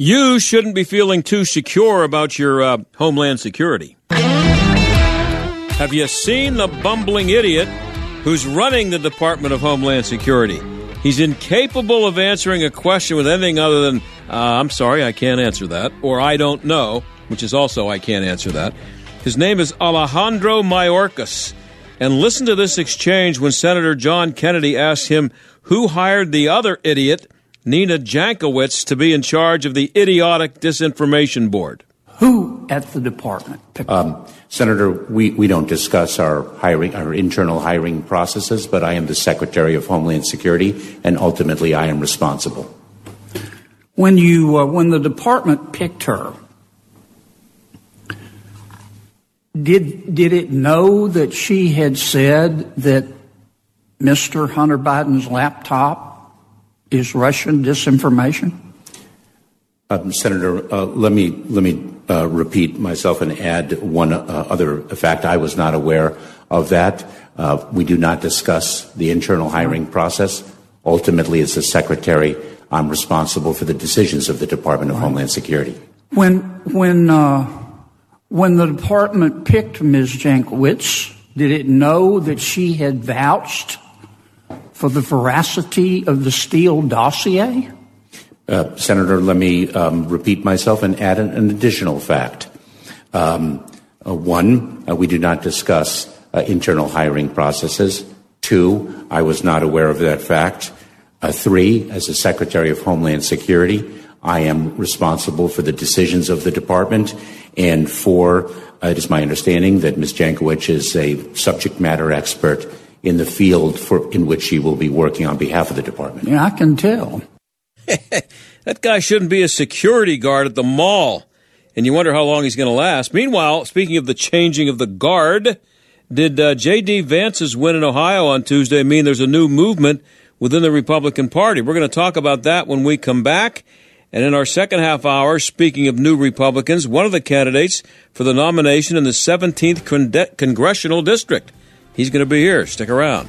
You shouldn't be feeling too secure about your uh, homeland security. Have you seen the bumbling idiot who's running the Department of Homeland Security? He's incapable of answering a question with anything other than, uh, I'm sorry, I can't answer that, or I don't know, which is also, I can't answer that. His name is Alejandro Mayorkas. And listen to this exchange when Senator John Kennedy asked him who hired the other idiot, Nina Jankowicz, to be in charge of the idiotic disinformation board. Who at the department? Um, Senator, we, we don't discuss our hiring, our internal hiring processes, but I am the Secretary of Homeland Security, and ultimately I am responsible. When you, uh, when the department picked her, did did it know that she had said that Mr. Hunter Biden's laptop is Russian disinformation? Um, Senator, uh, let me let me uh, repeat myself and add one uh, other fact. I was not aware of that. Uh, we do not discuss the internal hiring process. Ultimately, as the secretary, I'm responsible for the decisions of the Department of. Homeland Security. When when uh, when the department picked Ms. Jankowicz, did it know that she had vouched for the veracity of the Steele dossier? Uh, Senator, let me um, repeat myself and add an, an additional fact. Um, uh, one, uh, we do not discuss uh, internal hiring processes. Two, I was not aware of that fact. Uh, three, as the Secretary of Homeland Security, I am responsible for the decisions of the department. And four, uh, it is my understanding that Ms. Jankowicz is a subject matter expert in the field for, in which she will be working on behalf of the department. Yeah, I can tell. that guy shouldn't be a security guard at the mall. And you wonder how long he's going to last. Meanwhile, speaking of the changing of the guard, did uh, J.D. Vance's win in Ohio on Tuesday mean there's a new movement within the Republican Party? We're going to talk about that when we come back. And in our second half hour, speaking of new Republicans, one of the candidates for the nomination in the 17th Congressional District. He's going to be here. Stick around.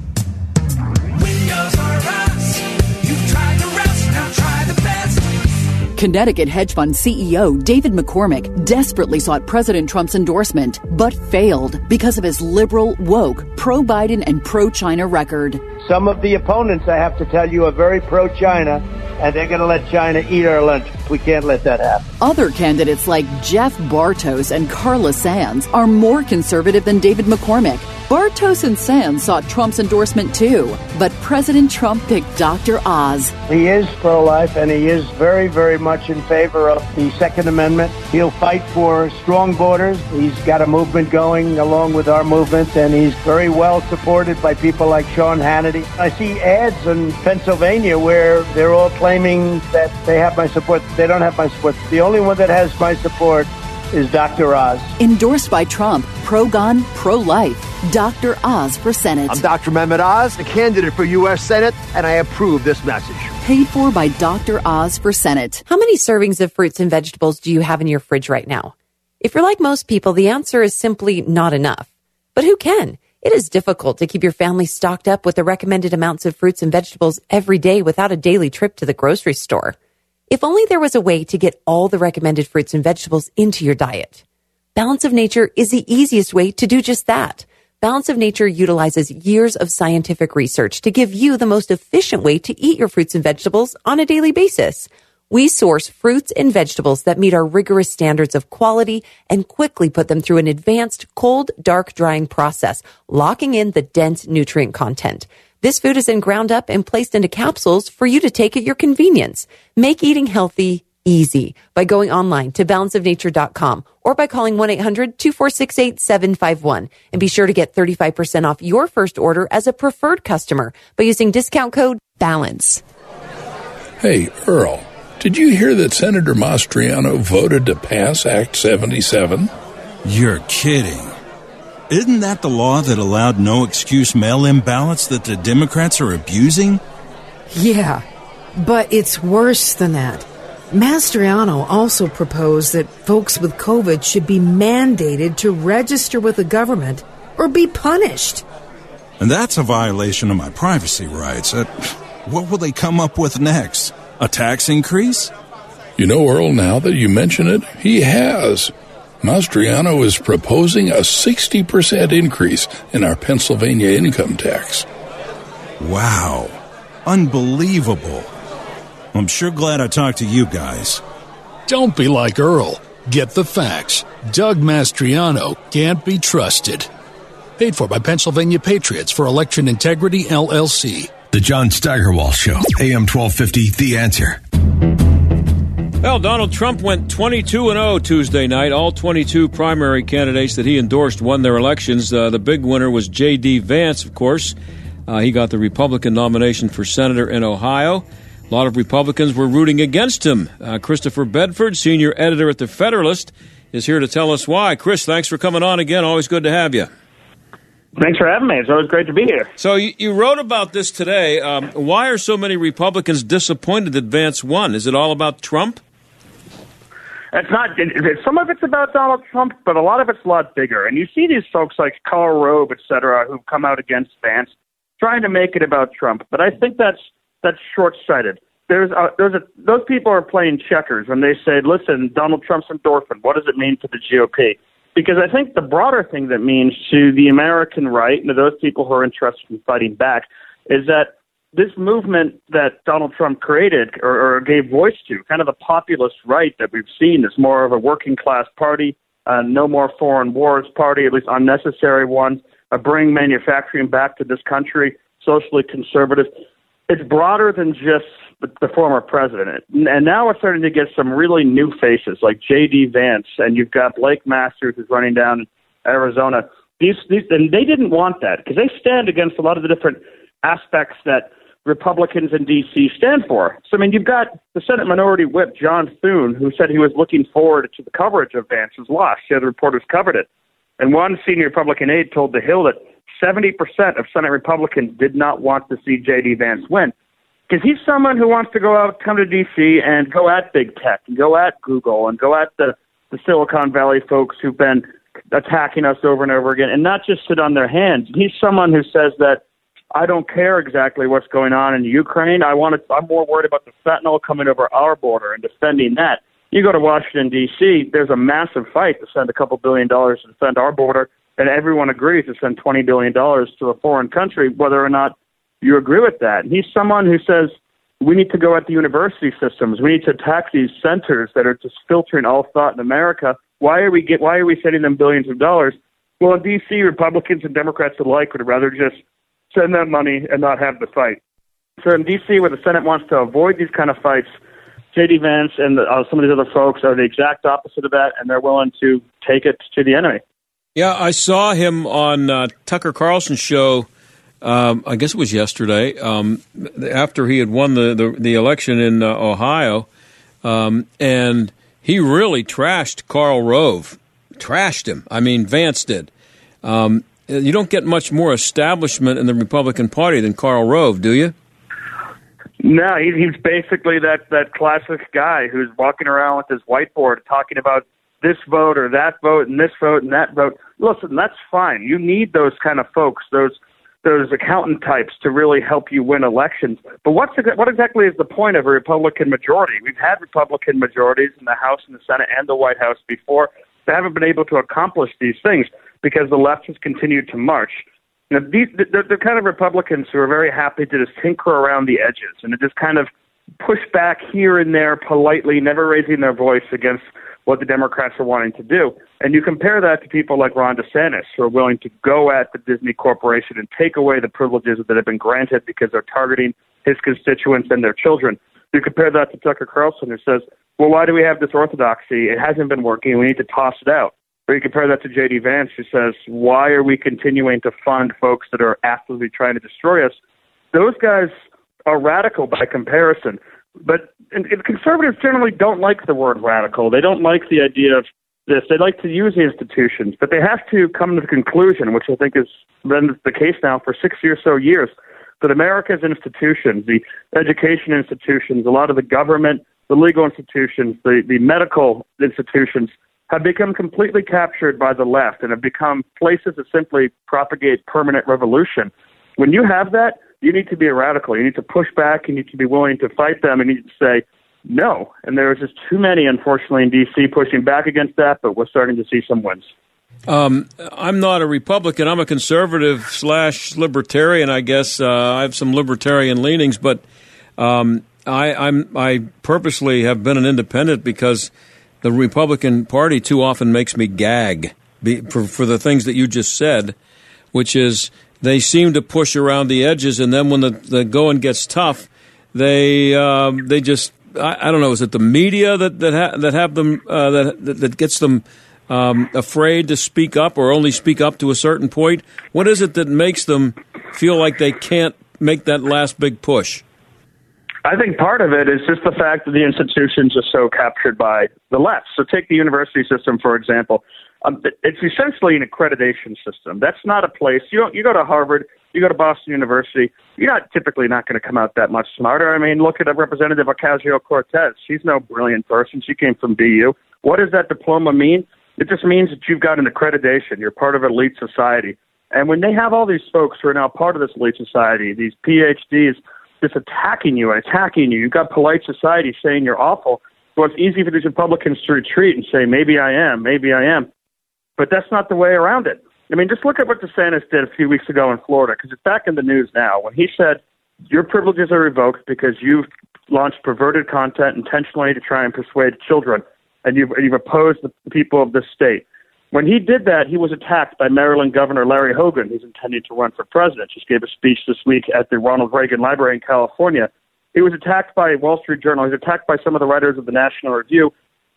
Connecticut hedge fund CEO David McCormick desperately sought President Trump's endorsement, but failed because of his liberal, woke, pro Biden, and pro China record. Some of the opponents, I have to tell you, are very pro China, and they're going to let China eat our lunch. We can't let that happen. Other candidates like Jeff Bartos and Carla Sands are more conservative than David McCormick. Bartos and Sands sought Trump's endorsement too, but President Trump picked Dr. Oz. He is pro life and he is very, very much in favor of the Second Amendment. He'll fight for strong borders. He's got a movement going along with our movement, and he's very well supported by people like Sean Hannity. I see ads in Pennsylvania where they're all claiming that they have my support. They don't have my support. The only one that has my support is Dr. Oz. Endorsed by Trump, pro gun, pro life. Dr. Oz for Senate. I'm Dr. Mehmet Oz, a candidate for U.S. Senate, and I approve this message. Paid for by Dr. Oz for Senate. How many servings of fruits and vegetables do you have in your fridge right now? If you're like most people, the answer is simply not enough. But who can? It is difficult to keep your family stocked up with the recommended amounts of fruits and vegetables every day without a daily trip to the grocery store. If only there was a way to get all the recommended fruits and vegetables into your diet. Balance of Nature is the easiest way to do just that. Balance of Nature utilizes years of scientific research to give you the most efficient way to eat your fruits and vegetables on a daily basis. We source fruits and vegetables that meet our rigorous standards of quality and quickly put them through an advanced cold, dark drying process, locking in the dense nutrient content. This food is then ground up and placed into capsules for you to take at your convenience. Make eating healthy easy by going online to balanceofnature.com or by calling 1-800-246-8751 and be sure to get 35% off your first order as a preferred customer by using discount code BALANCE. Hey, Earl. Did you hear that Senator Mastriano voted to pass Act 77? You're kidding. Isn't that the law that allowed no excuse mail in ballots that the Democrats are abusing? Yeah, but it's worse than that. Mastriano also proposed that folks with COVID should be mandated to register with the government or be punished. And that's a violation of my privacy rights. Uh, what will they come up with next? A tax increase? You know, Earl, now that you mention it, he has. Mastriano is proposing a 60% increase in our Pennsylvania income tax. Wow. Unbelievable. I'm sure glad I talked to you guys. Don't be like Earl. Get the facts. Doug Mastriano can't be trusted. Paid for by Pennsylvania Patriots for Election Integrity LLC. The John Steigerwald Show, AM 1250, The Answer. Well, Donald Trump went 22 and 0 Tuesday night. All 22 primary candidates that he endorsed won their elections. Uh, the big winner was J.D. Vance, of course. Uh, he got the Republican nomination for senator in Ohio. A lot of Republicans were rooting against him. Uh, Christopher Bedford, senior editor at The Federalist, is here to tell us why. Chris, thanks for coming on again. Always good to have you. Thanks for having me. It's always great to be here. So you, you wrote about this today. Um, why are so many Republicans disappointed that Vance won? Is it all about Trump? It's not. It, it, some of it's about Donald Trump, but a lot of it's a lot bigger. And you see these folks like Karl Rove, et cetera, who've come out against Vance, trying to make it about Trump. But I think that's that's short-sighted. There's a, there's a, those people are playing checkers when they say, "Listen, Donald Trump's endorsement. What does it mean to the GOP?" Because I think the broader thing that means to the American right and to those people who are interested in fighting back is that this movement that Donald Trump created or, or gave voice to, kind of the populist right that we've seen, is more of a working class party, uh, no more foreign wars party, at least unnecessary ones, uh, bring manufacturing back to this country, socially conservative. It's broader than just the, former president. And now we're starting to get some really new faces like J.D. Vance, and you've got Blake Masters who's running down Arizona. These, these, and they didn't want that because they stand against a lot of the different aspects that Republicans in D.C. stand for. So, I mean, you've got the Senate Minority Whip, John Thune, who said he was looking forward to the coverage of Vance's loss. The other reporters covered it. And one senior Republican aide told The Hill that 70% of Senate Republicans did not want to see J.D. Vance win because he's someone who wants to go out, come to D.C. and go at big tech and go at Google and go at the, the Silicon Valley folks who've been attacking us over and over again and not just sit on their hands. He's someone who says that I don't care exactly what's going on in Ukraine. I want to, I'm more worried about the fentanyl coming over our border and defending that. You go to Washington D.C., there's a massive fight to send a couple billion dollars to defend our border, and everyone agrees to send twenty billion dollars to a foreign country, whether or not you agree with that. And he's someone who says we need to go at the university systems. We need to attack these centers that are just filtering all thought in America. Why are we get? Why are we sending them billions of dollars? Well, in D.C., Republicans and Democrats alike would rather just send that money and not have the fight. So in D.C., where the Senate wants to avoid these kind of fights, J.D. Vance and the, uh, some of these other folks are the exact opposite of that, and they're willing to take it to the enemy. Yeah, I saw him on uh, Tucker Carlson's show. Um, I guess it was yesterday um, after he had won the, the, the election in uh, Ohio, um, and he really trashed Karl Rove, trashed him. I mean, Vance did. Um, you don't get much more establishment in the Republican Party than Karl Rove, do you? No, he, he's basically that that classic guy who's walking around with his whiteboard talking about this vote or that vote and this vote and that vote. Listen, that's fine. You need those kind of folks, those those accountant types to really help you win elections. But what's what exactly is the point of a Republican majority? We've had Republican majorities in the House and the Senate and the White House before. They haven't been able to accomplish these things because the left has continued to march. Know, these they're, they're kind of Republicans who are very happy to just tinker around the edges and to just kind of push back here and there politely, never raising their voice against what the Democrats are wanting to do. And you compare that to people like Ron DeSantis, who are willing to go at the Disney Corporation and take away the privileges that have been granted because they're targeting his constituents and their children. You compare that to Tucker Carlson, who says, well, why do we have this orthodoxy? It hasn't been working. We need to toss it out. Or you compare that to J.D. Vance, who says, why are we continuing to fund folks that are actively trying to destroy us? Those guys are radical by comparison. But and, and conservatives generally don't like the word radical. They don't like the idea of this. They like to use the institutions, but they have to come to the conclusion, which I think has been the case now for 60 or so years, that America's institutions, the education institutions, a lot of the government, the legal institutions, the, the medical institutions, have become completely captured by the left and have become places that simply propagate permanent revolution. When you have that, you need to be a radical. You need to push back. You need to be willing to fight them. And you need to say no. And there are just too many, unfortunately, in D.C. pushing back against that. But we're starting to see some wins. Um, I'm not a Republican. I'm a conservative slash libertarian. I guess uh, I have some libertarian leanings, but um, I, I'm I purposely have been an independent because the Republican Party too often makes me gag for, for the things that you just said, which is they seem to push around the edges, and then when the, the going gets tough, they um, they just I, I, don't know. Is it the media that that ha- that have them uh, that, that, gets them um, afraid to speak up or only speak up to a certain point? What is it that makes them feel like they can't make that last big push? I think part of it is just the fact that the institutions are so captured by the left. So take the university system for example. Um, it's essentially an accreditation system. That's not a place. You don't, you go to Harvard, you go to Boston University. You're not typically not going to come out that much smarter. I mean, look at a Representative Ocasio Cortez. She's no brilliant person. She came from BU. What does that diploma mean? It just means that you've got an accreditation. You're part of elite society. And when they have all these folks who are now part of this elite society, these PhDs, just attacking you and attacking you, you've got polite society saying you're awful. So it's easy for these Republicans to retreat and say, maybe I am, maybe I am. But that's not the way around it. I mean, just look at what DeSantis did a few weeks ago in Florida, because it's back in the news now. When he said, your privileges are revoked because you've launched perverted content intentionally to try and persuade children, and you've, you've opposed the people of this state. When he did that, he was attacked by Maryland Governor Larry Hogan, who's intending to run for president. Just gave a speech this week at the Ronald Reagan Library in California. He was attacked by Wall Street Journal. He was attacked by some of the writers of the National Review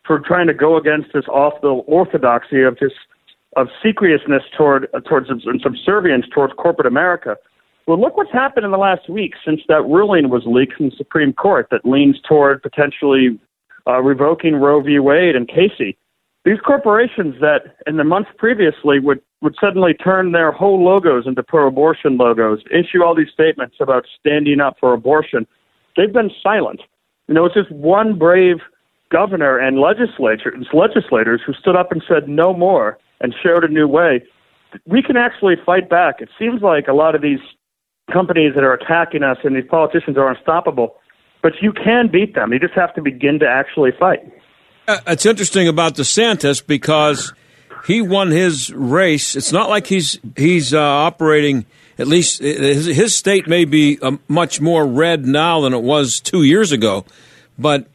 for trying to go against this awful orthodoxy of just of secretiousness toward uh, towards and subservience towards corporate America. Well, look what's happened in the last week since that ruling was leaked from the Supreme Court that leans toward potentially uh, revoking Roe v. Wade and Casey. These corporations that in the months previously would, would suddenly turn their whole logos into pro abortion logos, issue all these statements about standing up for abortion, they've been silent. You know, it's just one brave governor and legislature, legislators who stood up and said no more and showed a new way, we can actually fight back. It seems like a lot of these companies that are attacking us and these politicians are unstoppable, but you can beat them. You just have to begin to actually fight. Uh, it's interesting about DeSantis because he won his race. It's not like he's he's uh, operating. At least his, his state may be uh, much more red now than it was two years ago, but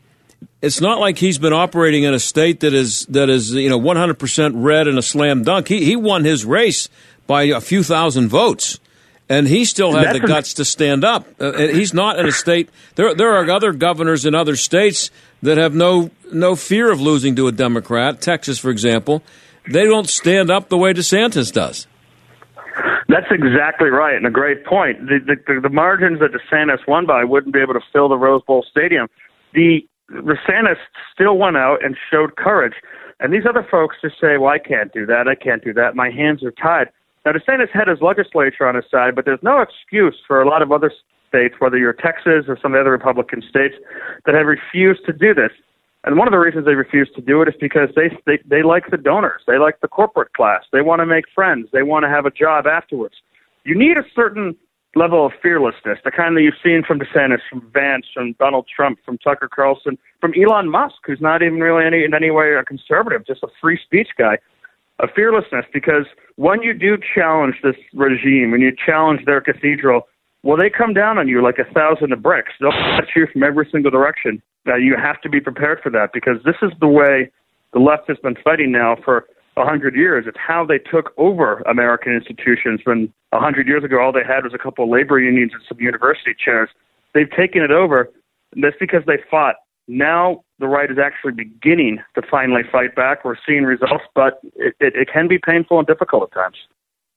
it's not like he's been operating in a state that is that is you know 100% red and a slam dunk. He he won his race by a few thousand votes, and he still had the guts to stand up. Uh, he's not in a state. There there are other governors in other states that have no no fear of losing to a Democrat. Texas, for example, they don't stand up the way DeSantis does. That's exactly right, and a great point. The, the, the margins that DeSantis won by wouldn't be able to fill the Rose Bowl stadium. The DeSantis still went out and showed courage. And these other folks just say, well, I can't do that. I can't do that. My hands are tied. Now, DeSantis had his legislature on his side, but there's no excuse for a lot of other states, whether you're Texas or some of the other Republican states, that have refused to do this. And one of the reasons they refuse to do it is because they, they they like the donors, they like the corporate class, they want to make friends, they want to have a job afterwards. You need a certain level of fearlessness, the kind that you've seen from DeSantis, from Vance, from Donald Trump, from Tucker Carlson, from Elon Musk, who's not even really any, in any way a conservative, just a free speech guy. A fearlessness because when you do challenge this regime, when you challenge their cathedral, well, they come down on you like a thousand of bricks. They'll at you from every single direction. Now, you have to be prepared for that because this is the way the left has been fighting now for a hundred years. It's how they took over American institutions when a hundred years ago all they had was a couple of labor unions and some university chairs. They've taken it over. And that's because they fought. Now the right is actually beginning to finally fight back. We're seeing results, but it, it, it can be painful and difficult at times.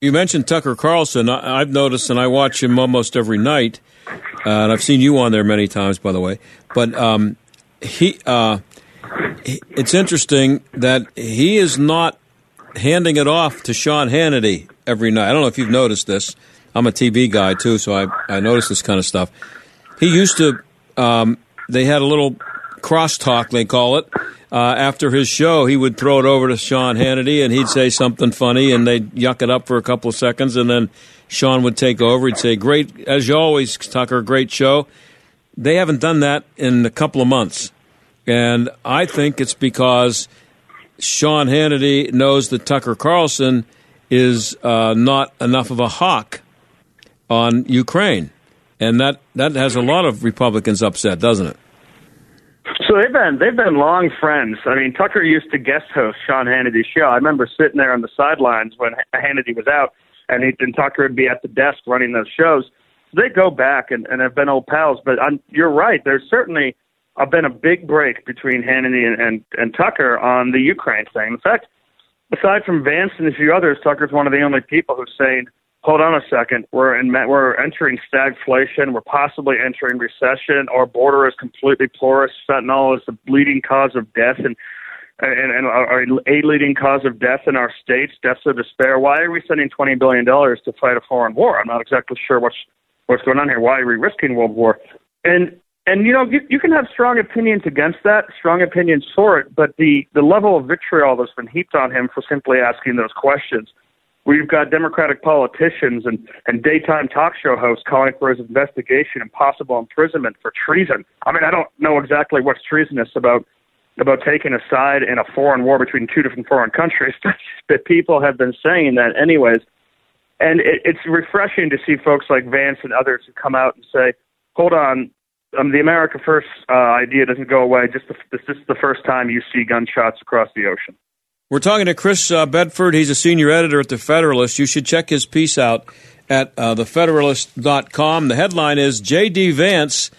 You mentioned Tucker Carlson. I, have noticed, and I watch him almost every night, uh, and I've seen you on there many times, by the way. But um, he, uh, he, it's interesting that he is not handing it off to Sean Hannity every night. I don't know if you've noticed this. I'm a TV guy too, so I I notice this kind of stuff. He used to. Um, they had a little crosstalk, they call it, uh, after his show, he would throw it over to Sean Hannity and he'd say something funny and they'd yuck it up for a couple of seconds and then Sean would take over. He'd say, Great, as you always, Tucker, great show. They haven't done that in a couple of months. And I think it's because Sean Hannity knows that Tucker Carlson is uh, not enough of a hawk on Ukraine. And that, that has a lot of Republicans upset, doesn't it? So they've been they've been long friends. I mean, Tucker used to guest host Sean Hannity's show. I remember sitting there on the sidelines when Hannity was out, and, he, and Tucker would be at the desk running those shows. So they go back and, and have been old pals. But I'm, you're right. There's certainly uh, been a big break between Hannity and, and and Tucker on the Ukraine thing. In fact, aside from Vance and a few others, Tucker's one of the only people who's saying hold on a second, we're in we're entering stagflation, we're possibly entering recession, our border is completely porous, fentanyl is the leading cause of death and and, and our, a leading cause of death in our states, deaths of despair. Why are we sending twenty billion dollars to fight a foreign war? I'm not exactly sure what's what's going on here. Why are we risking world war? And and you know you, you can have strong opinions against that, strong opinions for it, but the the level of vitriol that's been heaped on him for simply asking those questions We've got Democratic politicians and, and daytime talk show hosts calling for his investigation and possible imprisonment for treason. I mean, I don't know exactly what's treasonous about about taking a side in a foreign war between two different foreign countries, but people have been saying that anyways. And it, it's refreshing to see folks like Vance and others who come out and say, "Hold on, um, the America First uh, idea doesn't go away. Just the, this, is the first time you see gunshots across the ocean." We're talking to Chris uh, Bedford. He's a senior editor at The Federalist. You should check his piece out at uh, thefederalist.com. The headline is J.D. Vance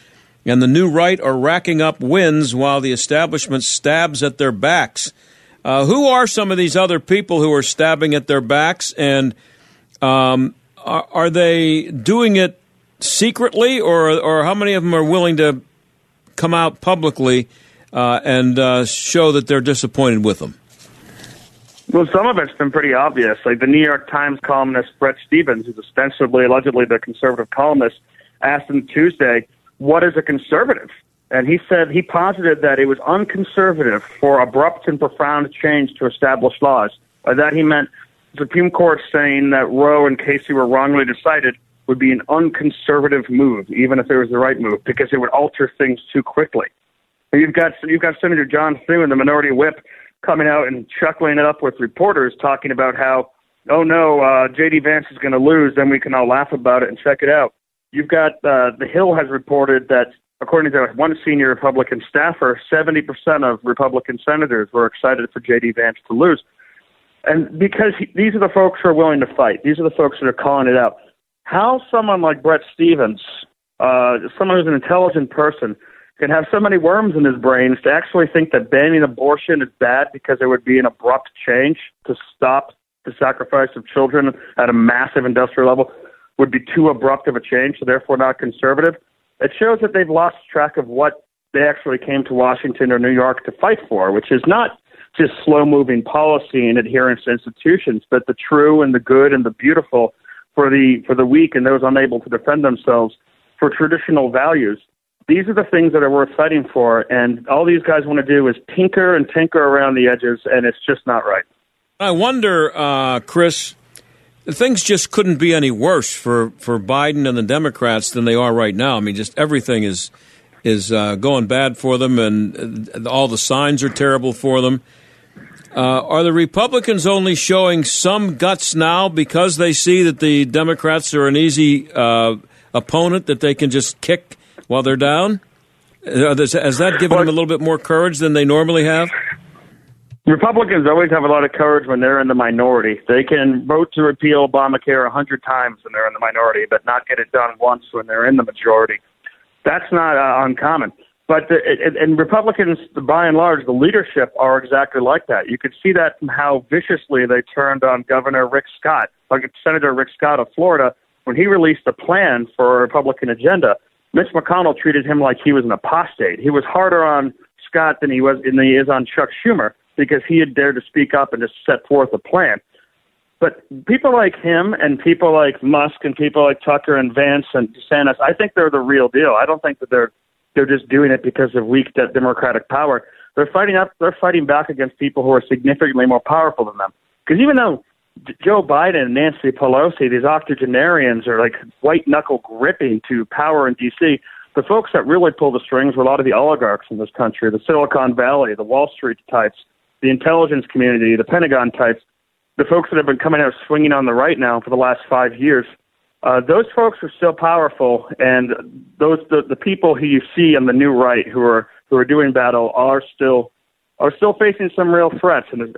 and the new right are racking up wins while the establishment stabs at their backs. Uh, who are some of these other people who are stabbing at their backs, and um, are, are, they doing it secretly, or, or how many of them are willing to come out publicly uh, and uh, show that they're disappointed with them? Well, some of it's been pretty obvious. Like the New York Times columnist Bret Stephens, who's ostensibly, allegedly the conservative columnist, asked him Tuesday, "What is a conservative?" And he said he posited that it was unconservative for abrupt and profound change to establish laws. By that he meant Supreme Court saying that Roe and Casey were wrongly decided would be an unconservative move, even if it was the right move, because it would alter things too quickly. And you've got you've got Senator John Thune, the minority whip, coming out and chuckling it up with reporters talking about how, oh no, uh, J.D. Vance is going to lose, then we can all laugh about it and check it out. You've got uh, the Hill has reported that, according to one senior Republican staffer, 70% of Republican senators were excited for J.D. Vance to lose. And because he, these are the folks who are willing to fight, these are the folks that are calling it out. How someone like Bret Stephens, uh, someone who's an intelligent person, can have so many worms in his brains to actually think that banning abortion is bad because it would be an abrupt change to stop the sacrifice of children at a massive industrial level would be too abrupt of a change, so therefore not conservative. It shows that they've lost track of what they actually came to Washington or New York to fight for, which is not just slow moving policy and adherence to institutions, but the true and the good and the beautiful for the for the weak and those unable to defend themselves for traditional values. These are the things that are worth fighting for, and all these guys want to do is tinker and tinker around the edges, and it's just not right. I wonder, uh, Chris, things just couldn't be any worse for, for Biden and the Democrats than they are right now. I mean, just everything is is uh, going bad for them, and uh, all the signs are terrible for them. Uh, are the Republicans only showing some guts now because they see that the Democrats are an easy uh, opponent that they can just kick while they're down? Uh, has that given them a little bit more courage than they normally have? Republicans always have a lot of courage when they're in the minority. They can vote to repeal Obamacare a hundred times when they're in the minority, but not get it done once when they're in the majority. That's not uh, uncommon. But the, it, and Republicans, by and large, the leadership are exactly like that. You could see that from how viciously they turned on Governor Rick Scott, like Senator Rick Scott of Florida, when he released a plan for a Republican agenda. Mitch McConnell treated him like he was an apostate. He was harder on Scott than he was than he is on Chuck Schumer because he had dared to speak up and just set forth a plan. But people like him and people like Musk and people like Tucker and Vance and DeSantis, I think they're the real deal. I don't think that they're they're just doing it because of weak democratic power. They're fighting up. They're fighting back against people who are significantly more powerful than them. Because even though Joe Biden and Nancy Pelosi, these octogenarians, are like white knuckle gripping to power in D.C., the folks that really pull the strings were a lot of the oligarchs in this country, the Silicon Valley, the Wall Street types, the intelligence community, the Pentagon types, the folks that have been coming out swinging on the right now for the last five years. Uh, those folks are still powerful, and those the, the people who you see on the new right who are who are doing battle are still are still facing some real threats. And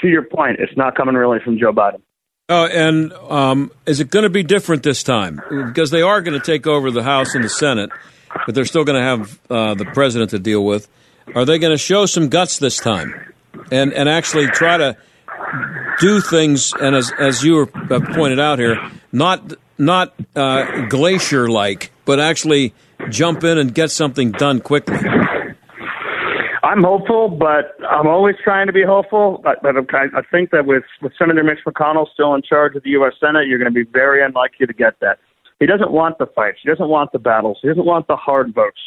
to your point, it's not coming really from Joe Biden. Oh, and um, is it going to be different this time? Because they are going to take over the House and the Senate, but they're still going to have uh, the president to deal with. Are they going to show some guts this time? and and actually try to do things and as as you have pointed out here, not not uh, glacier like, but actually jump in and get something done quickly. I'm hopeful, but I'm always trying to be hopeful. But, but I think that with, with Senator Mitch McConnell still in charge of the U.S. Senate, you're going to be very unlikely to get that. He doesn't want the fights. He doesn't want the battles. He doesn't want the hard votes.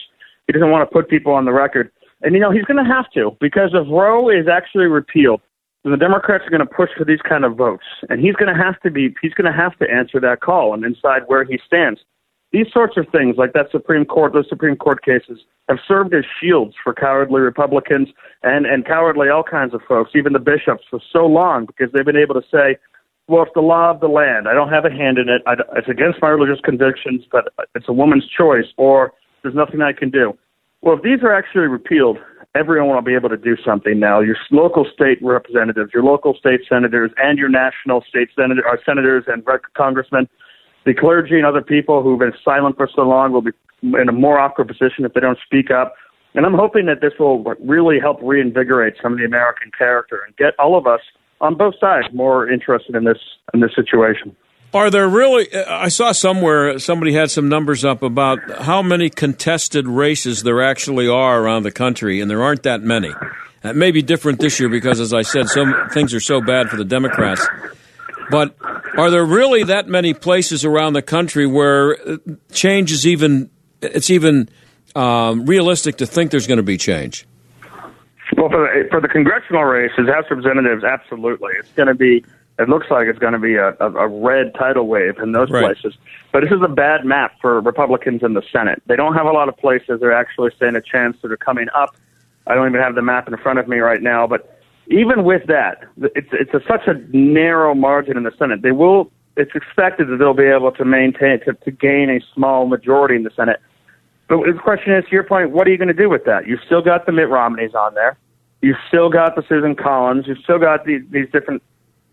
He doesn't want to put people on the record. And, you know, he's going to have to because if Roe is actually repealed, the Democrats are going to push for these kind of votes. And he's going to have to be, he's going to have to answer that call and decide where he stands. These sorts of things, like that Supreme Court, those Supreme Court cases, have served as shields for cowardly Republicans and, and cowardly all kinds of folks, even the bishops, for so long because they've been able to say, well, it's the law of the land. I don't have a hand in it. I, it's against my religious convictions, but it's a woman's choice, or there's nothing I can do. Well, if these are actually repealed, everyone will be able to do something now. Your local state representatives, your local state senators, and your national state senator, uh, senators and congressmen, the clergy and other people who've been silent for so long will be in a more awkward position if they don't speak up. And I'm hoping that this will really help reinvigorate some of the American character and get all of us on both sides more interested in this in this situation. Are there really? I saw somewhere somebody had some numbers up about how many contested races there actually are around the country, and there aren't that many. That may be different this year because, as I said, some things are so bad for the Democrats. But are there really that many places around the country where change is even? It's even um, realistic to think there's going to be change. Well, for the, for the congressional races, House Representatives, absolutely, it's going to be it looks like it's going to be a, a, a red tidal wave in those right. places. But this is a bad map for Republicans in the Senate. They don't have a lot of places they're actually saying a chance that are coming up. I don't even have the map in front of me right now, but even with that, it's it's a, such a narrow margin in the Senate. They will. It's expected that they'll be able to maintain to, to gain a small majority in the Senate. But the question is, to your point, what are you going to do with that? You've still got the Mitt Romneys on there. You've still got the Susan Collins. You've still got these, these different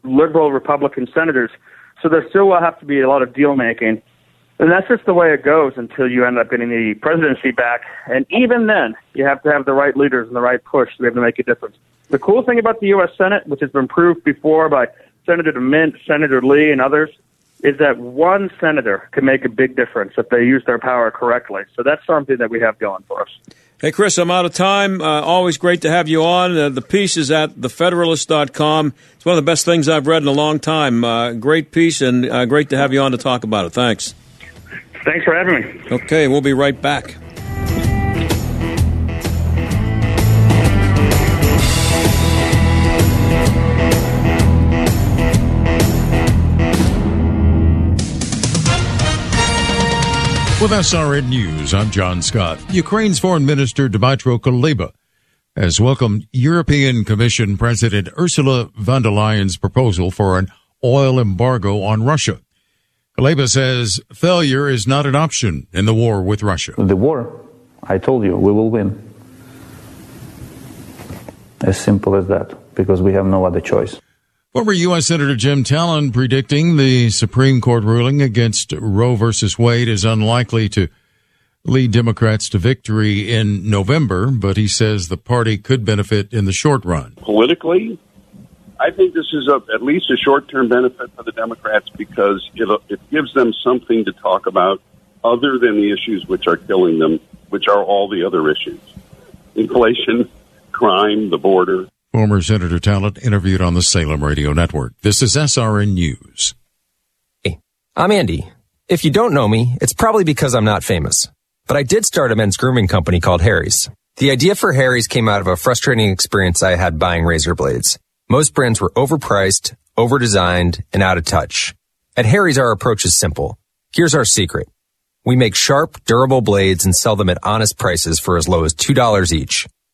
liberal Republican senators. So there still will have to be a lot of deal making. And that's just the way it goes until you end up getting the presidency back. And even then, you have to have the right leaders and the right push to be able to make a difference. The cool thing about the U.S. Senate, which has been proved before by Senator DeMint, Senator Lee, and others, is that one senator can make a big difference if they use their power correctly. So that's something that we have going for us. Hey, Chris, I'm out of time. Uh, always great to have you on. Uh, the piece is at thefederalist.com. It's one of the best things I've read in a long time. Uh, great piece, and uh, great to have you on to talk about it. Thanks. Thanks for having me. Okay, we'll be right back. With SRN News, I'm John Scott. Ukraine's Foreign Minister Dmytro Kuleba has welcomed European Commission President Ursula von der Leyen's proposal for an oil embargo on Russia. Kuleba says failure is not an option in the war with Russia. The war, I told you, we will win. As simple as that, because we have no other choice. Former U.S. Senator Jim Talent predicting the Supreme Court ruling against Roe versus Wade is unlikely to lead Democrats to victory in November, but he says the party could benefit in the short run. Politically, I think this is a, at least a short term benefit for the Democrats because it, it gives them something to talk about other than the issues which are killing them, which are all the other issues inflation, crime, the border. Former Senator Talent interviewed on the Salem Radio Network. This is SRN News. Hey, I'm Andy. If you don't know me, it's probably because I'm not famous. But I did start a men's grooming company called Harry's. The idea for Harry's came out of a frustrating experience I had buying razor blades. Most brands were overpriced, overdesigned, and out of touch. At Harry's, our approach is simple. Here's our secret. We make sharp, durable blades and sell them at honest prices for as low as $2 each.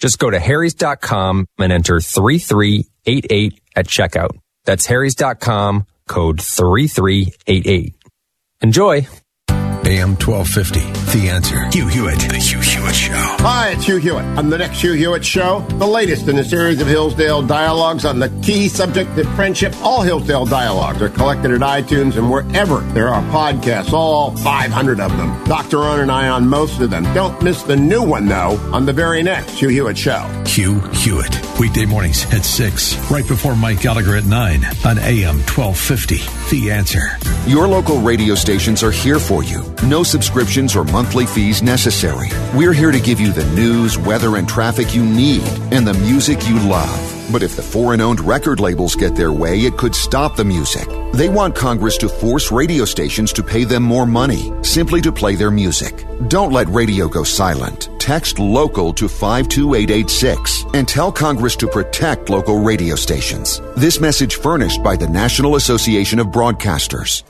Just go to harrys.com and enter 3388 at checkout. That's harrys.com code 3388. Enjoy. AM 1250, The Answer. Hugh Hewitt, The Hugh Hewitt Show. Hi, it's Hugh Hewitt. On the next Hugh Hewitt Show, the latest in a series of Hillsdale dialogues on the key subject of friendship. All Hillsdale dialogues are collected at iTunes and wherever there are podcasts, all 500 of them. Dr. Arnn and I on most of them. Don't miss the new one, though, on the very next Hugh Hewitt Show. Hugh Hewitt, weekday mornings at 6, right before Mike Gallagher at 9 on AM 1250, The Answer. Your local radio stations are here for you. No subscriptions or monthly fees necessary. We're here to give you the news, weather, and traffic you need and the music you love. But if the foreign owned record labels get their way, it could stop the music. They want Congress to force radio stations to pay them more money simply to play their music. Don't let radio go silent. Text local to 52886 and tell Congress to protect local radio stations. This message furnished by the National Association of Broadcasters.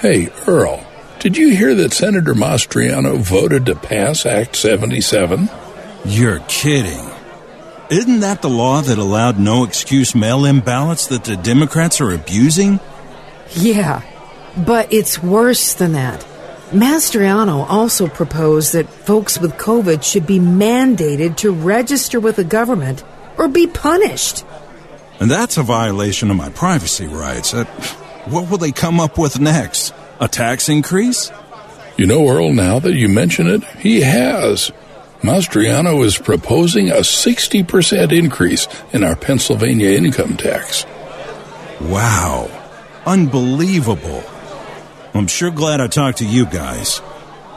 Hey, Earl. Did you hear that Senator Mastriano voted to pass Act 77? You're kidding. Isn't that the law that allowed no excuse mail in ballots that the Democrats are abusing? Yeah, but it's worse than that. Mastriano also proposed that folks with COVID should be mandated to register with the government or be punished. And that's a violation of my privacy rights. Uh, what will they come up with next? A tax increase? You know, Earl, now that you mention it, he has. Mastriano is proposing a 60% increase in our Pennsylvania income tax. Wow. Unbelievable. I'm sure glad I talked to you guys.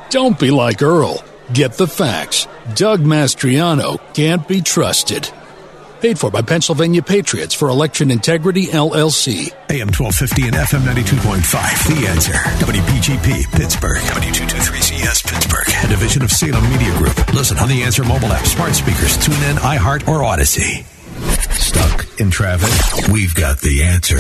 Don't be like Earl. Get the facts. Doug Mastriano can't be trusted. Paid for by Pennsylvania Patriots for Election Integrity LLC. AM 1250 and FM 92.5. The answer. WPGP Pittsburgh. W223CS Pittsburgh. A division of Salem Media Group. Listen on the Answer mobile app, smart speakers, tune in, iHeart, or Odyssey. Stuck in traffic? We've got the answer.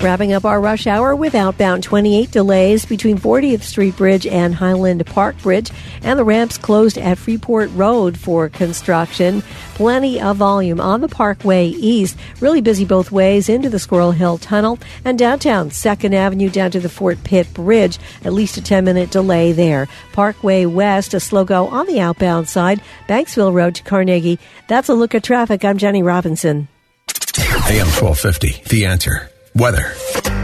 Wrapping up our rush hour with outbound 28 delays between 40th Street Bridge and Highland Park Bridge, and the ramps closed at Freeport Road for construction. Plenty of volume on the Parkway East, really busy both ways into the Squirrel Hill Tunnel and downtown 2nd Avenue down to the Fort Pitt Bridge. At least a 10 minute delay there. Parkway West, a slow go on the outbound side, Banksville Road to Carnegie. That's a look at traffic. I'm Jenny Robinson. AM 1250, The Answer. Weather.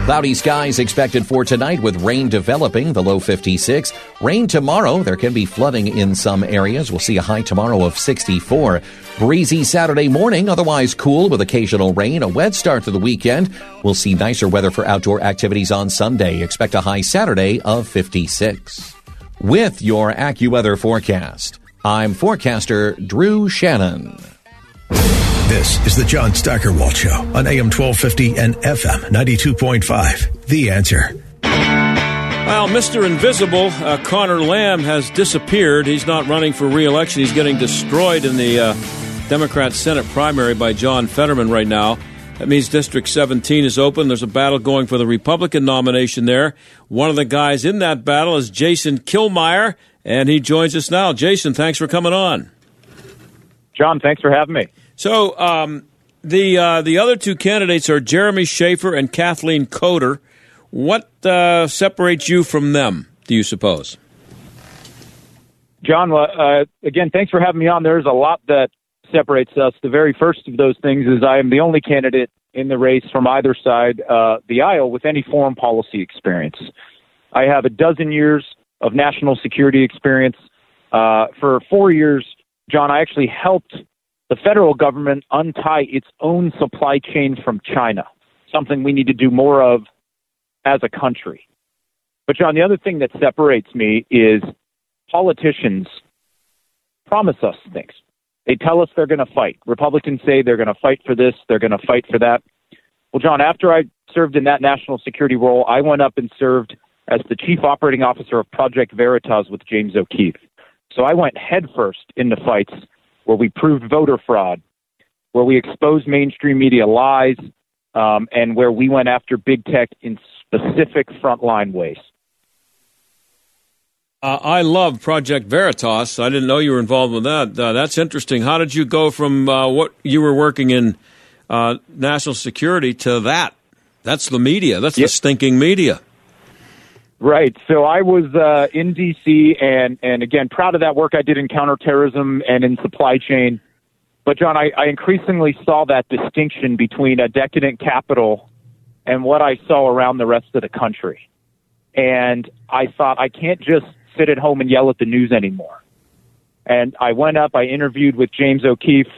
Cloudy skies expected for tonight with rain developing, the low 56. Rain tomorrow. There can be flooding in some areas. We'll see a high tomorrow of 64. Breezy Saturday morning, otherwise cool with occasional rain. A wet start to the weekend. We'll see nicer weather for outdoor activities on Sunday. Expect a high Saturday of 56. With your AccuWeather forecast, I'm forecaster Drew Shannon. This is the John Steigerwald Show on AM 1250 and FM 92.5. The answer. Well, Mr. Invisible, uh, Connor Lamb, has disappeared. He's not running for re election. He's getting destroyed in the uh, Democrat Senate primary by John Fetterman right now. That means District 17 is open. There's a battle going for the Republican nomination there. One of the guys in that battle is Jason Killmeyer, and he joins us now. Jason, thanks for coming on. John, thanks for having me. So um, the uh, the other two candidates are Jeremy Shaffer and Kathleen Coder. What uh, separates you from them? Do you suppose? John, uh, again, thanks for having me on. There's a lot that separates us. The very first of those things is I am the only candidate in the race from either side uh, the aisle with any foreign policy experience. I have a dozen years of national security experience. Uh, for four years, John, I actually helped the federal government untie its own supply chain from China, something we need to do more of as a country. But, John, the other thing that separates me is politicians promise us things. They tell us they're going to fight. Republicans say they're going to fight for this, they're going to fight for that. Well, John, after I served in that national security role, I went up and served as the chief operating officer of Project Veritas with James O'Keefe. So I went headfirst into fights where we proved voter fraud, where we exposed mainstream media lies, um, and where we went after big tech in specific frontline ways. Uh, I love Project Veritas. I didn't know you were involved with that. Uh, that's interesting. How did you go from uh, what you were working in uh, national security to that? That's the media. That's yep. the stinking media. Right. So I was uh, in D.C. and and again proud of that work I did in counterterrorism and in supply chain. But John, I, I increasingly saw that distinction between a decadent capital and what I saw around the rest of the country. And I thought I can't just sit at home and yell at the news anymore. And I went up, I interviewed with James O'Keefe,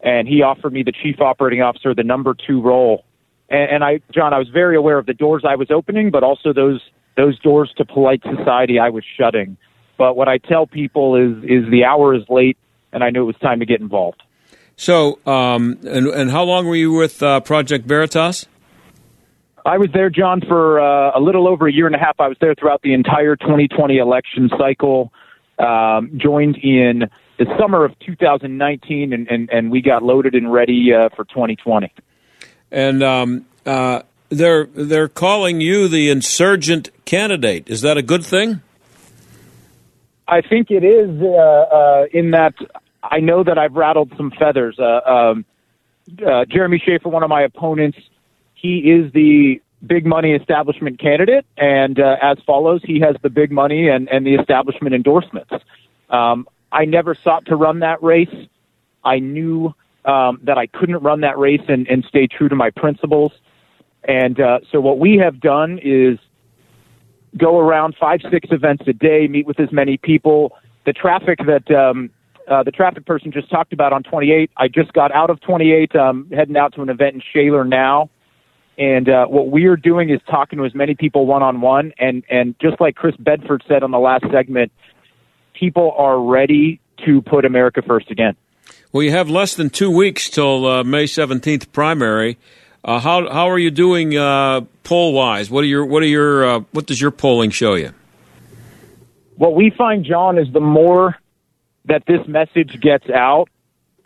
and he offered me the chief operating officer, the number two role. And, and I, John, I was very aware of the doors I was opening, but also those those doors to polite society I was shutting. But what I tell people is is the hour is late, and I knew it was time to get involved. So, um, and and how long were you with uh, Project Veritas? I was there, John, for uh, a little over a year and a half. I was there throughout the entire 2020 election cycle. Um, joined in the summer of 2019, and, and, and we got loaded and ready uh, for 2020. And um, uh, they're they're calling you the insurgent candidate. Is that a good thing? I think it is. Uh, uh, in that, I know that I've rattled some feathers. Uh, um, uh, Jeremy Shaffer, one of my opponents, he is the big money establishment candidate, and uh, as follows, he has the big money and, and the establishment endorsements. Um, I never sought to run that race. I knew um, that I couldn't run that race and, and stay true to my principles. And uh, so what we have done is go around five, six events a day, meet with as many people. The traffic that um, uh, the traffic person just talked about on 28, I just got out of 28, um, heading out to an event in Shaler now. And uh, what we are doing is talking to as many people one on one. And and just like Chris Bedford said on the last segment, people are ready to put America first again. Well, you have less than two weeks till uh, May 17th primary. Uh, how how are you doing uh, poll wise? What are your what are your uh, what does your polling show you? What we find, John, is the more that this message gets out,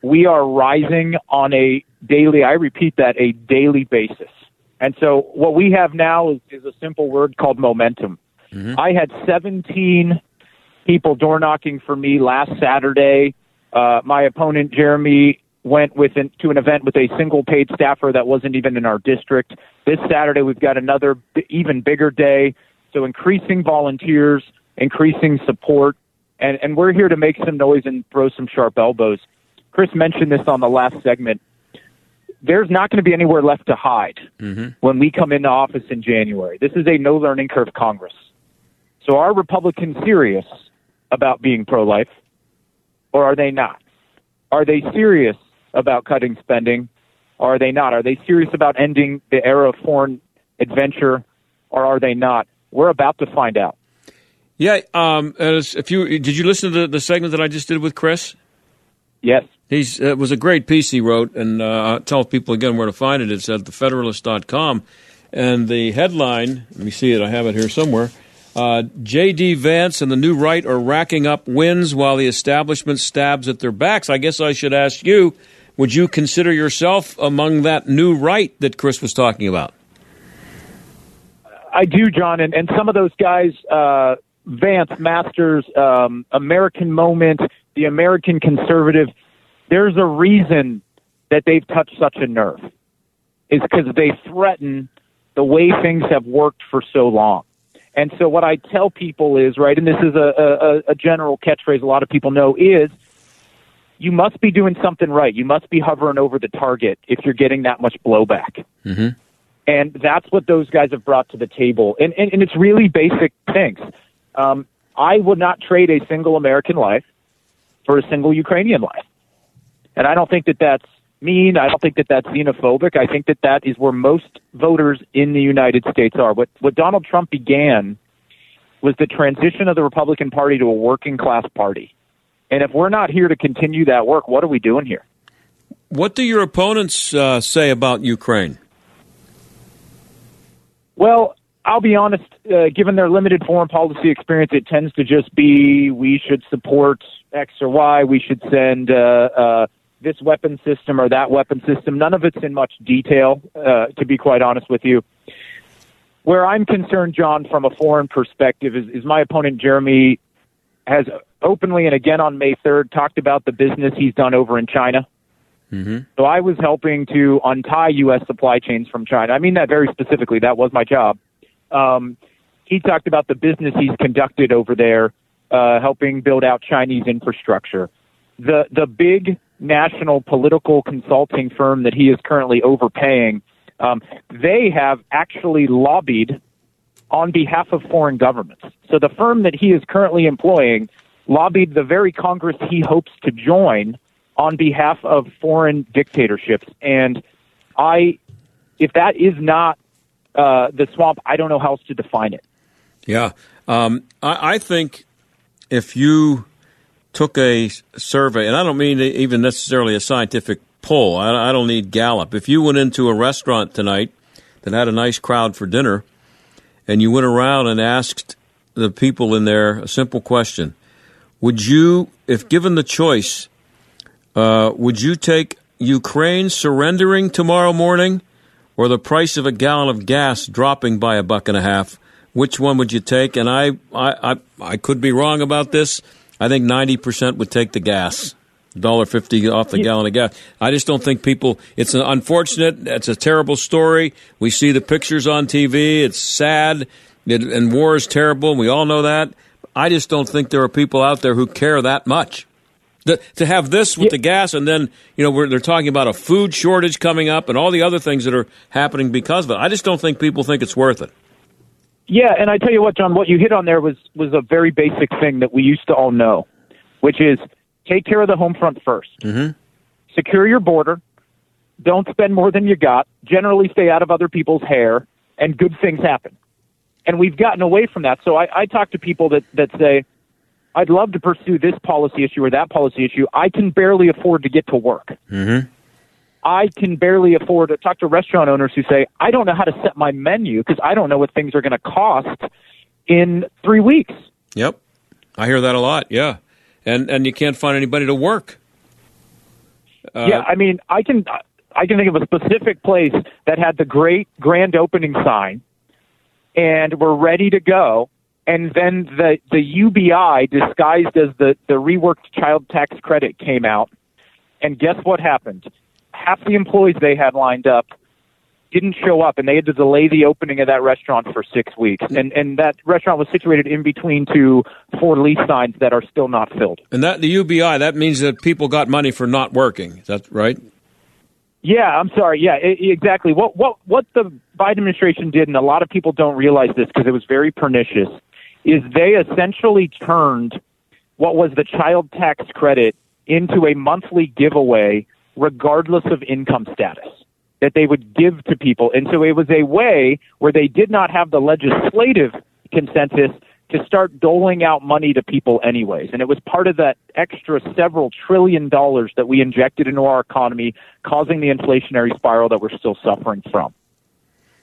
we are rising on a daily. I repeat that a daily basis. And so what we have now is, is a simple word called momentum. I had 17 people door knocking for me last Saturday. Uh, my opponent, Jeremy, went with an, to an event with a single paid staffer that wasn't even in our district. This Saturday, we've got another b- even bigger day. So increasing volunteers, increasing support, and, and we're here to make some noise and throw some sharp elbows. Chris mentioned this on the last segment. There's not going to be anywhere left to hide mm-hmm. when we come into office in January. This is a no learning curve Congress. So are Republicans serious about being pro life or are they not? Are they serious about cutting spending or are they not? Are they serious about ending the era of foreign adventure or are they not? We're about to find out. Yeah, um, as if you did you listen to the, the segment that I just did with Chris? Yes. He's it was a great piece he wrote, and uh, I'll tell people again where to find it. It's at thefederalist.com. And the headline, let me see it, I have it here somewhere. Uh, J.D. Vance and the new right are racking up wins while the establishment stabs at their backs. I guess I should ask you would you consider yourself among that new right that Chris was talking about? I do, John, and, and some of those guys, uh, Vance, Masters, um, American Moment, the American Conservative, there's a reason that they've touched such a nerve. Is because they threaten the way things have worked for so long. And so what I tell people is, right, and this is a, a, a general catchphrase a lot of people know is, you must be doing something right. You must be hovering over the target if you're getting that much blowback. Mm-hmm. And that's what those guys have brought to the table. And, and, and it's really basic things. Um, I would not trade a single American life for a single Ukrainian life. And I don't think that that's mean. I don't think that that's xenophobic. I think that that is where most voters in the United States are. What, what Donald Trump began was the transition of the Republican Party to a working class party. And if we're not here to continue that work, what are we doing here? What do your opponents uh, say about Ukraine? Well, I'll be honest, uh, given their limited foreign policy experience, it tends to just be we should support X or Y, we should send uh, uh, this weapon system or that weapon system. None of it's in much detail, uh, to be quite honest with you. Where I'm concerned, John, from a foreign perspective, is, is my opponent, Jeremy, has openly and again on May 3rd talked about the business he's done over in China. Mm-hmm. So I was helping to untie U.S. supply chains from China. I mean that very specifically. That was my job. Um, he talked about the business he's conducted over there, uh, helping build out Chinese infrastructure. The the big national political consulting firm that he is currently overpaying, um, they have actually lobbied on behalf of foreign governments. So the firm that he is currently employing lobbied the very Congress he hopes to join on behalf of foreign dictatorships. And I, if that is not uh, the swamp, I don't know how else to define it. Yeah. Um, I, I think if you took a survey, and I don't mean even necessarily a scientific poll, I, I don't need Gallup. If you went into a restaurant tonight that had a nice crowd for dinner, and you went around and asked the people in there a simple question Would you, if given the choice, uh, would you take Ukraine surrendering tomorrow morning or the price of a gallon of gas dropping by a buck and a half? Which one would you take? And I, I, I, I could be wrong about this. I think 90% would take the gas. Dollar fifty off the gallon of gas. I just don't think people. It's an unfortunate. It's a terrible story. We see the pictures on TV. It's sad, it, and war is terrible. And we all know that. I just don't think there are people out there who care that much. The, to have this with the gas, and then you know they're talking about a food shortage coming up, and all the other things that are happening because of it. I just don't think people think it's worth it. Yeah, and I tell you what, John, what you hit on there was was a very basic thing that we used to all know, which is take care of the home front 1st Mm-hmm. Secure your border. Don't spend more than you got. Generally, stay out of other people's hair, and good things happen. And we've gotten away from that. So I, I talk to people that that say, "I'd love to pursue this policy issue or that policy issue. I can barely afford to get to work." Mm-hmm. I can barely afford to talk to restaurant owners who say, I don't know how to set my menu because I don't know what things are going to cost in three weeks. Yep, I hear that a lot. Yeah, and and you can't find anybody to work. Uh, yeah, I mean, I can. I can think of a specific place that had the great grand opening sign and we were ready to go. And then the, the UBI disguised as the, the reworked child tax credit came out. And guess what happened? Half the employees they had lined up didn't show up and they had to delay the opening of that restaurant for six weeks. And and that restaurant was situated in between two for lease signs that are still not filled. And that the UBI that means that people got money for not working. Is that right? Yeah, I'm sorry. Yeah, I- exactly. What what what the Biden administration did, and a lot of people don't realize this because it was very pernicious, is they essentially turned what was the child tax credit into a monthly giveaway, regardless of income status that they would give to people. And so it was a way where they did not have the legislative consensus to start doling out money to people anyways. And it was part of that extra several trillion dollars that we injected into our economy, causing the inflationary spiral that we're still suffering from.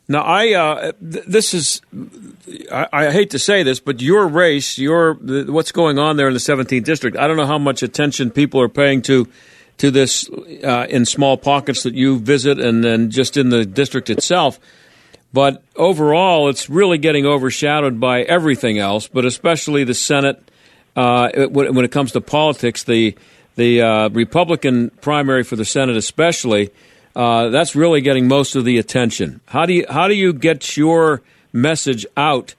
Now, I uh, th- this is I, I hate to say this, but your race, your the, what's going on there in the 17th district. I don't know how much attention people are paying to to this uh, in small pockets that you visit, and then just in the district itself. But overall, it's really getting overshadowed by everything else, but especially the Senate. Uh, when it comes to politics, the the uh, Republican primary for the Senate, especially, uh, that's really getting most of the attention. How do you how do you get your message out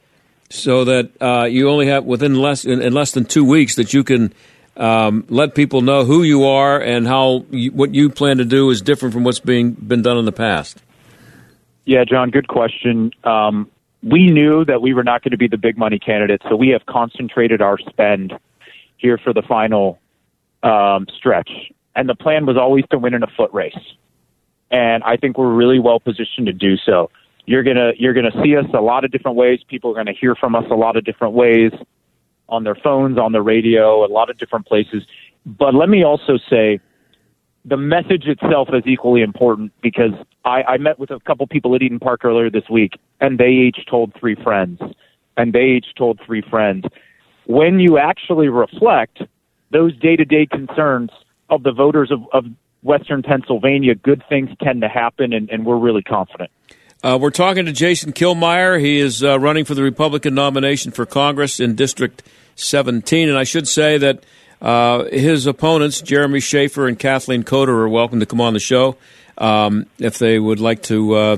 so that uh, you only have within less in, in less than two weeks that you can um, let people know who you are and how you, what you plan to do is different from what's being been done in the past. Yeah, John, good question. Um, we knew that we were not going to be the big money candidate, so we have concentrated our spend here for the final um, stretch. And the plan was always to win in a foot race. And I think we're really well positioned to do so. You're gonna you're gonna see us a lot of different ways. People are gonna hear from us a lot of different ways on their phones, on the radio, a lot of different places. But let me also say the message itself is equally important because I, I met with a couple people at Eden Park earlier this week, and they each told three friends, and they each told three friends. When you actually reflect those day to day concerns of the voters of, of Western Pennsylvania, good things tend to happen, and, and we're really confident. Uh, we're talking to Jason Killmeyer. He is uh, running for the Republican nomination for Congress in District 17. And I should say that uh, his opponents, Jeremy Shaffer and Kathleen Coder, are welcome to come on the show um, if they would like to uh,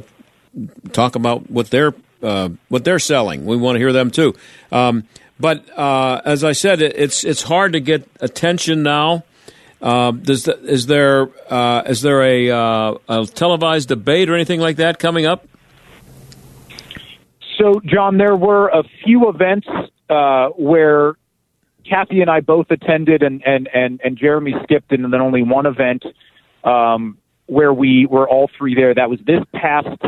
talk about what they're uh, what they're selling. We want to hear them too. Um, but uh, as I said, it, it's it's hard to get attention now. Uh, does the, is there uh, is there a, a televised debate or anything like that coming up? So, John, there were a few events uh, where Kathy and I both attended, and and and, and Jeremy skipped, and then only one event um, where we were all three there. That was this past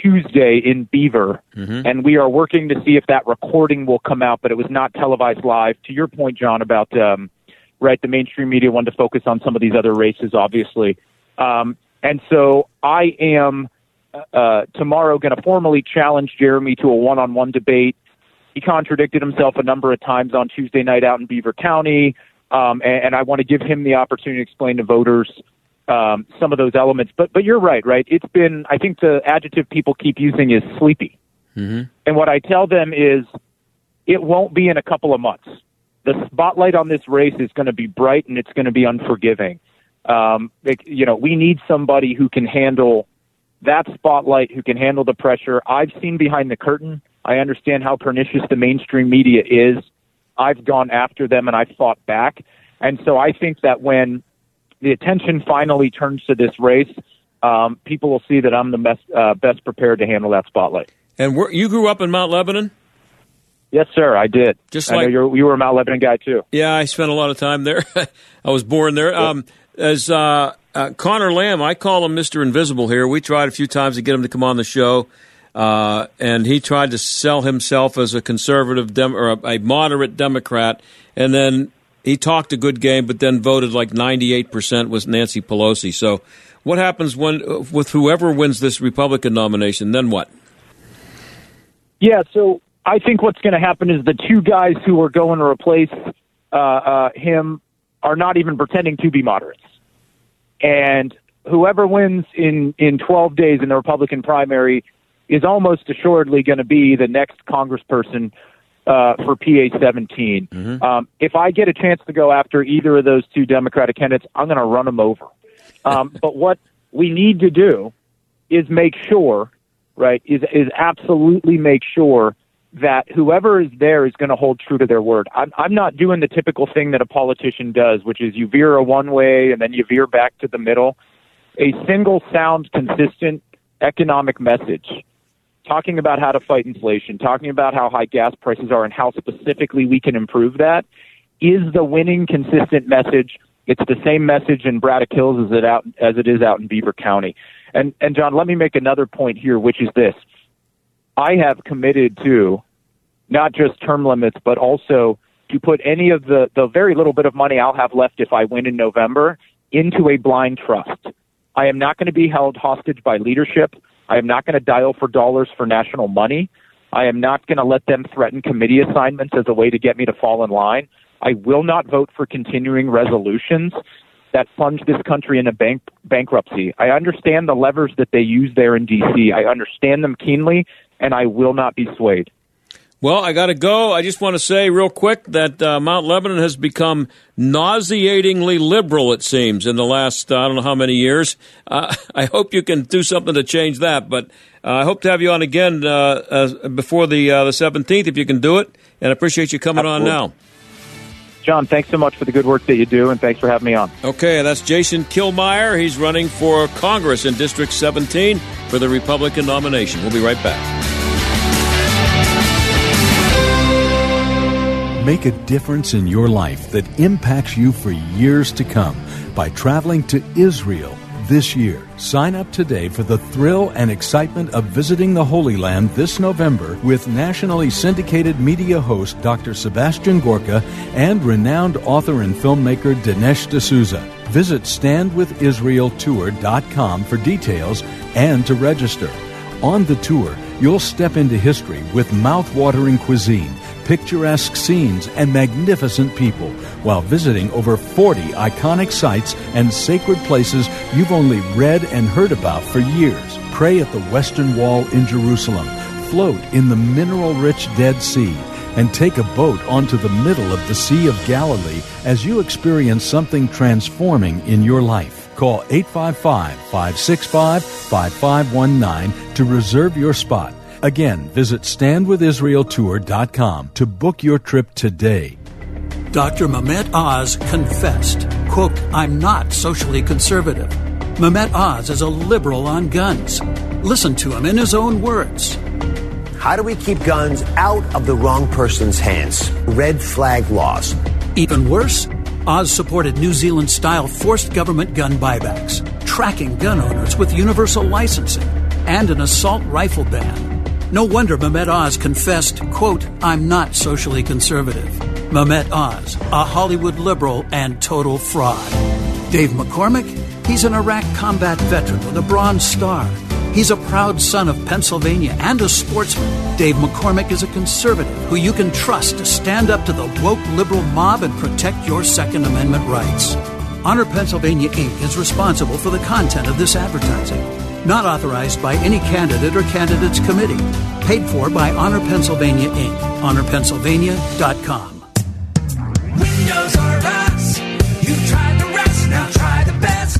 Tuesday in Beaver, and we are working to see if that recording will come out, but it was not televised live. To your point, John, about um, right, the mainstream media wanted to focus on some of these other races, obviously, um, and so I am uh, tomorrow going to formally challenge Jeremy to a one-on-one debate. He contradicted himself a number of times on Tuesday night out in Beaver County, um, and, and I want to give him the opportunity to explain to voters um, some of those elements. But but you're right, right? It's been I think the adjective people keep using is sleepy, Mm-hmm. and what I tell them is it won't be in a couple of months. The spotlight on this race is going to be bright and it's going to be unforgiving. Um, like, you know, we need somebody who can handle that spotlight, who can handle the pressure. I've seen behind the curtain. I understand how pernicious the mainstream media is. I've gone after them and I've fought back. And so I think that when the attention finally turns to this race, um, people will see that I'm the best, uh, best prepared to handle that spotlight. And you grew up in Mount Lebanon? Yes, sir, I did. Just I know like- you're, you were a Mount Lebanon guy too. Yeah, I spent a lot of time there. I was born there. Um, as uh, uh, Connor Lamb, I call him Mister Invisible here. We tried a few times to get him to come on the show, uh, and he tried to sell himself as a conservative dem- or a, a moderate Democrat, and then he talked a good game, but then voted like ninety eight percent with Nancy Pelosi. So, what happens when with whoever wins this Republican nomination? Then what? Yeah, so I think what's going to happen is the two guys who are going to replace uh, uh, him are not even pretending to be moderates. And whoever wins in in 12 days in the Republican primary is almost assuredly going to be the next congressperson uh, for PA 17. Mm-hmm. Um, if I get a chance to go after either of those two Democratic candidates, I'm going to run them over. Um, but what we need to do is make sure, right, is, is absolutely make sure that whoever is there is going to hold true to their word. I'm, I'm not doing the typical thing that a politician does, which is you veer a one way and then you veer back to the middle. A single sound, consistent economic message talking about how to fight inflation, talking about how high gas prices are and how specifically we can improve that is the winning consistent message. It's the same message in Braddock Hills as it out as it is out in Beaver County. And and John, let me make another point here, which is this. I have committed to not just term limits, but also to put any of the, the very little bit of money I'll have left if I win in November into a blind trust. I am not going to be held hostage by leadership. I am not going to dial for dollars for national money. I am not going to let them threaten committee assignments as a way to get me to fall in line. I will not vote for continuing resolutions that plunge this country into bank- bankruptcy. I understand the levers that they use there in D.C. I understand them keenly, and I will not be swayed. Well, I got to go. I just want to say real quick that uh, Mount Lebanon has become nauseatingly liberal, it seems, in the last, uh, I don't know how many years. Uh, I hope you can do something to change that. But uh, I hope to have you on again uh, before the, uh, the 17th, if you can do it. And I appreciate you coming Absolutely. on now. John, thanks so much for the good work that you do, and thanks for having me on. Okay, that's Jason Killmeyer. He's running for Congress in District 17 for the Republican nomination. We'll be right back. Make a difference in your life that impacts you for years to come by traveling to Israel this year. Sign up today for the thrill and excitement of visiting the Holy Land this November with nationally syndicated media host Dr. Sebastian Gorka and renowned author and filmmaker Dinesh D'Souza. Visit standwithisraeltour.com for details and to register. On the tour, you'll step into history with mouth-watering cuisine picturesque scenes, and magnificent people while visiting over 40 iconic sites and sacred places you've only read and heard about for years. Pray at the Western Wall in Jerusalem, float in the mineral rich Dead Sea, and take a boat onto the middle of the Sea of Galilee as you experience something transforming in your life. Call 855 565 5519 to reserve your spot Again, visit standwithisraeltour.com to book your trip today. Dr. Mehmet Oz confessed, quote, I'm not socially conservative. Mehmet Oz is a liberal on guns. Listen to him in his own words. How do we keep guns out of the wrong person's hands? Red flag laws. Even worse, Oz supported New Zealand style forced government gun buybacks, tracking gun owners with universal licensing, and an assault rifle ban. No wonder Mehmet Oz confessed, quote, I'm not socially conservative. Mehmet Oz, a Hollywood liberal and total fraud. Dave McCormick, he's an Iraq combat veteran with a Bronze Star. He's a proud son of Pennsylvania and a sportsman. Dave McCormick is a conservative who you can trust to stand up to the woke liberal mob and protect your Second Amendment rights. Honor Pennsylvania Inc. is responsible for the content of this advertising. Not authorized by any candidate or candidates committee. Paid for by Honor Pennsylvania Inc. HonorPennsylvania.com. Windows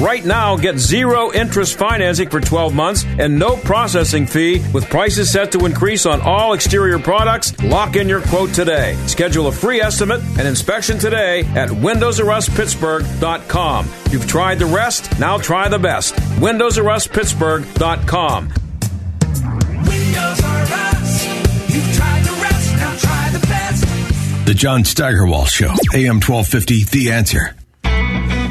Right now, get zero interest financing for 12 months and no processing fee with prices set to increase on all exterior products. Lock in your quote today. Schedule a free estimate and inspection today at windowsrustpittsburgh.com. You've tried the rest, now try the best. windowsrustpittsburgh.com. Windows. You've tried the rest, now try the best. The John Steigerwald Show, AM 1250, The Answer.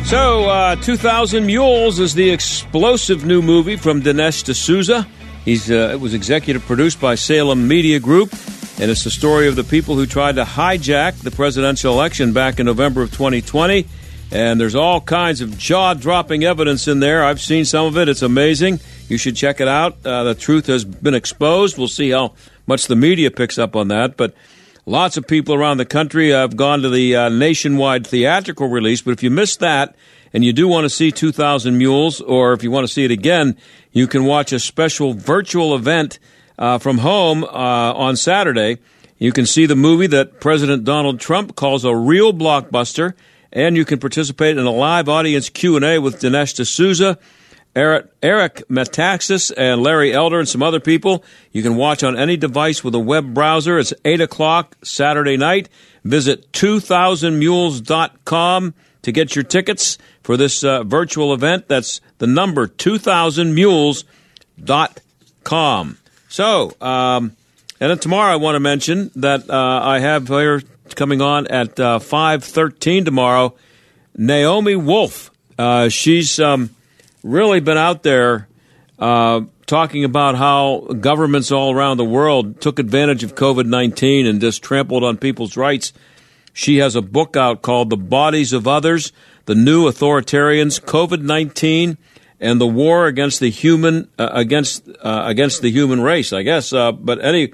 So, uh, 2000 Mules is the explosive new movie from Dinesh D'Souza. He's, uh, it was executive produced by Salem Media Group, and it's the story of the people who tried to hijack the presidential election back in November of 2020. And there's all kinds of jaw dropping evidence in there. I've seen some of it, it's amazing. You should check it out. Uh, the truth has been exposed. We'll see how much the media picks up on that. But lots of people around the country have gone to the uh, nationwide theatrical release. But if you missed that and you do want to see 2000 Mules, or if you want to see it again, you can watch a special virtual event uh, from home uh, on Saturday. You can see the movie that President Donald Trump calls a real blockbuster, and you can participate in a live audience Q&A with Dinesh D'Souza Eric, Eric Metaxas and Larry Elder and some other people. You can watch on any device with a web browser. It's 8 o'clock Saturday night. Visit 2000mules.com to get your tickets for this uh, virtual event. That's the number 2000mules.com. So, um, and then tomorrow I want to mention that uh, I have here coming on at uh, 5.13 tomorrow, Naomi Wolf. Uh, she's... Um, really been out there uh, talking about how governments all around the world took advantage of COVID 19 and just trampled on people's rights. She has a book out called The Bodies of Others The New Authoritarians, COVID 19, and the War Against the Human, uh, against, uh, against the Human Race, I guess. Uh, but any,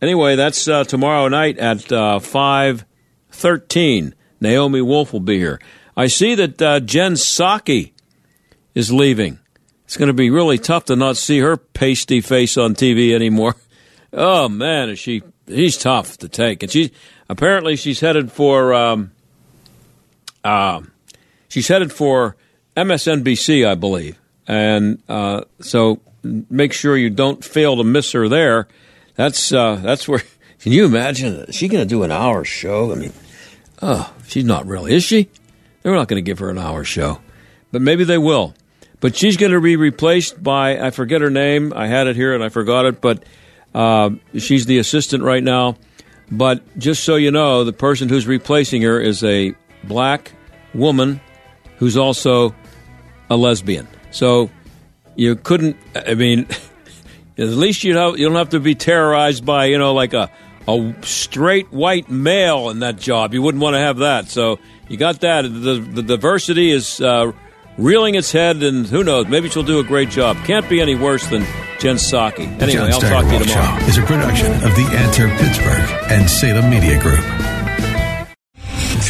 anyway, that's uh, tomorrow night at uh, 5.13. Naomi Wolf will be here. I see that Jen Psaki is leaving. It's going to be really tough to not see her pasty face on TV anymore. Oh man, is she? He's tough to take, and she apparently she's headed for. Um, uh, she's headed for MSNBC, I believe, and uh, so make sure you don't fail to miss her there. That's uh, that's where. Can you imagine? Is she going to do an hour show? I mean, oh, she's not really, is she? They're not going to give her an hour show, but maybe they will. But she's going to be replaced by, I forget her name. I had it here and I forgot it, but uh, she's the assistant right now. But just so you know, the person who's replacing her is a black woman who's also a lesbian. So you couldn't, I mean, at least you don't, you don't have to be terrorized by, you know, like a, a straight white male in that job. You wouldn't want to have that. So you got that. The, the diversity is uh, reeling its head, and who knows, maybe she'll do a great job. Can't be any worse than Jen Psaki. Anyway, I'll talk to you tomorrow. Show is a production of the Answer Pittsburgh and Salem Media Group.